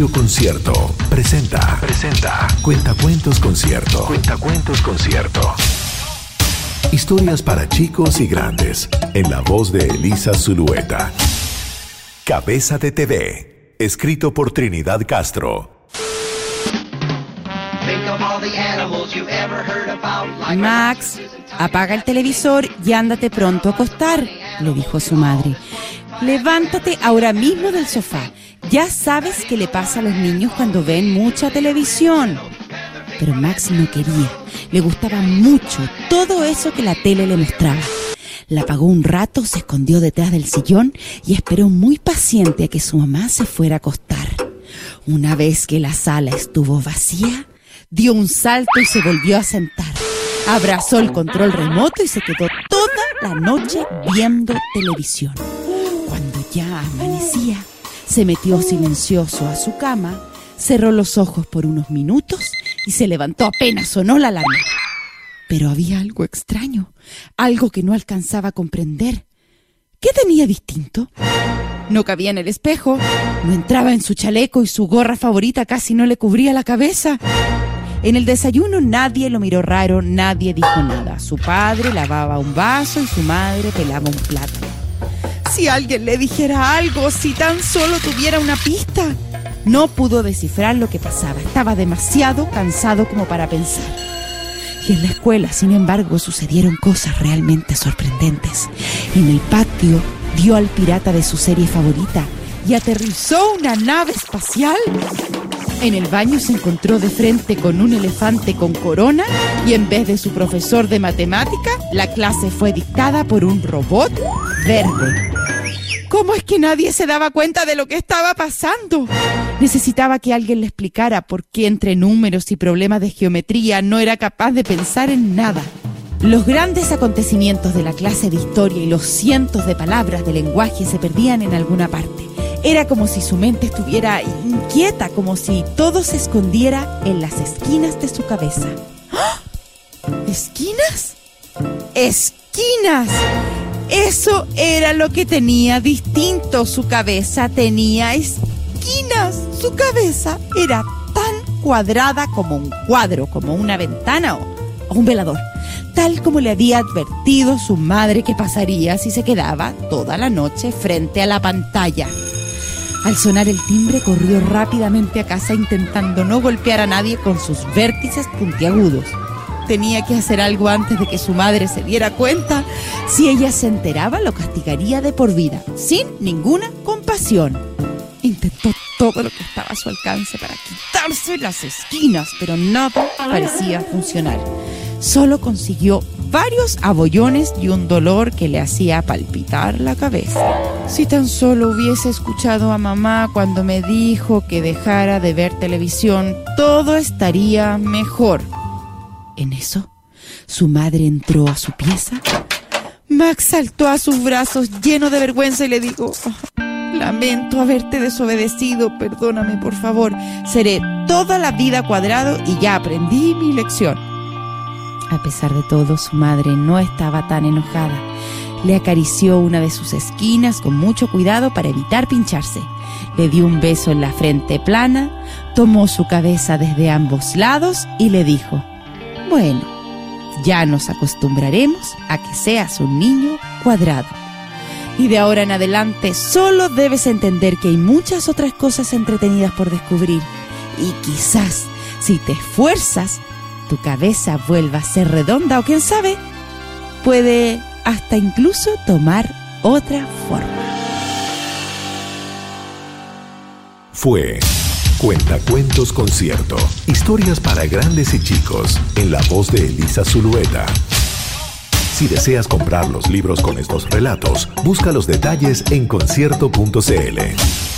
Radio Concierto presenta. Presenta. Cuentacuentos Concierto. Cuentacuentos Concierto. Historias para chicos y grandes. En la voz de Elisa Zulueta. Cabeza de TV. Escrito por Trinidad Castro. Max, apaga el televisor y ándate pronto a acostar, le dijo su madre. Levántate ahora mismo del sofá. Ya sabes qué le pasa a los niños cuando ven mucha televisión. Pero Max no quería. Le gustaba mucho todo eso que la tele le mostraba. La apagó un rato, se escondió detrás del sillón y esperó muy paciente a que su mamá se fuera a acostar. Una vez que la sala estuvo vacía, dio un salto y se volvió a sentar. Abrazó el control remoto y se quedó toda la noche viendo televisión. Cuando ya amanecía, se metió silencioso a su cama, cerró los ojos por unos minutos y se levantó apenas sonó la alarma. Pero había algo extraño, algo que no alcanzaba a comprender. ¿Qué tenía distinto? No cabía en el espejo, no entraba en su chaleco y su gorra favorita casi no le cubría la cabeza. En el desayuno nadie lo miró raro, nadie dijo nada. Su padre lavaba un vaso y su madre pelaba un plátano. Si alguien le dijera algo, si tan solo tuviera una pista. No pudo descifrar lo que pasaba. Estaba demasiado cansado como para pensar. Y en la escuela, sin embargo, sucedieron cosas realmente sorprendentes. En el patio vio al pirata de su serie favorita y aterrizó una nave espacial. En el baño se encontró de frente con un elefante con corona y en vez de su profesor de matemática, la clase fue dictada por un robot verde. ¿Cómo es que nadie se daba cuenta de lo que estaba pasando? Necesitaba que alguien le explicara por qué entre números y problemas de geometría no era capaz de pensar en nada. Los grandes acontecimientos de la clase de historia y los cientos de palabras de lenguaje se perdían en alguna parte. Era como si su mente estuviera inquieta, como si todo se escondiera en las esquinas de su cabeza. ¡Ah! ¿Esquinas? ¡Esquinas! Eso era lo que tenía distinto. Su cabeza tenía esquinas. Su cabeza era tan cuadrada como un cuadro, como una ventana o, un velador. Tal como le había advertido su madre que pasaría si se quedaba toda la noche frente a la pantalla. Al sonar el timbre corrió rápidamente a casa intentando no golpear a nadie con sus vértices puntiagudos. Tenía que hacer algo antes de que su madre se diera cuenta. Si ella se enteraba, lo castigaría de por vida, sin ninguna compasión. Intentó todo lo que estaba a su alcance para quitarse las esquinas, pero nada parecía funcionar. Solo consiguió varios abollones y un dolor que le hacía palpitar la cabeza. Si tan solo hubiese escuchado a mamá cuando me dijo que dejara de ver televisión, todo estaría mejor. En eso, su madre entró a su pieza. Max saltó a sus brazos lleno de vergüenza y le dijo, "Oh, lamento haberte desobedecido, perdóname por favor, seré toda la vida cuadrado y ya aprendí mi lección. A pesar de todo, su madre no estaba tan enojada. Le acarició una de sus esquinas con mucho cuidado para evitar pincharse. Le dio un beso en la frente plana, tomó su cabeza desde ambos lados y le dijo, bueno, ya nos acostumbraremos a que seas un niño cuadrado. Y de ahora en adelante solo debes entender que hay muchas otras cosas entretenidas por descubrir. Y quizás, si te esfuerzas, tu cabeza vuelva a ser redonda o quién sabe, puede hasta incluso tomar otra forma. Fue Cuentacuentos Concierto. Historias para grandes y chicos. En la voz de Elisa Zulueta. Si deseas comprar los libros con estos relatos, busca los detalles en concierto.cl.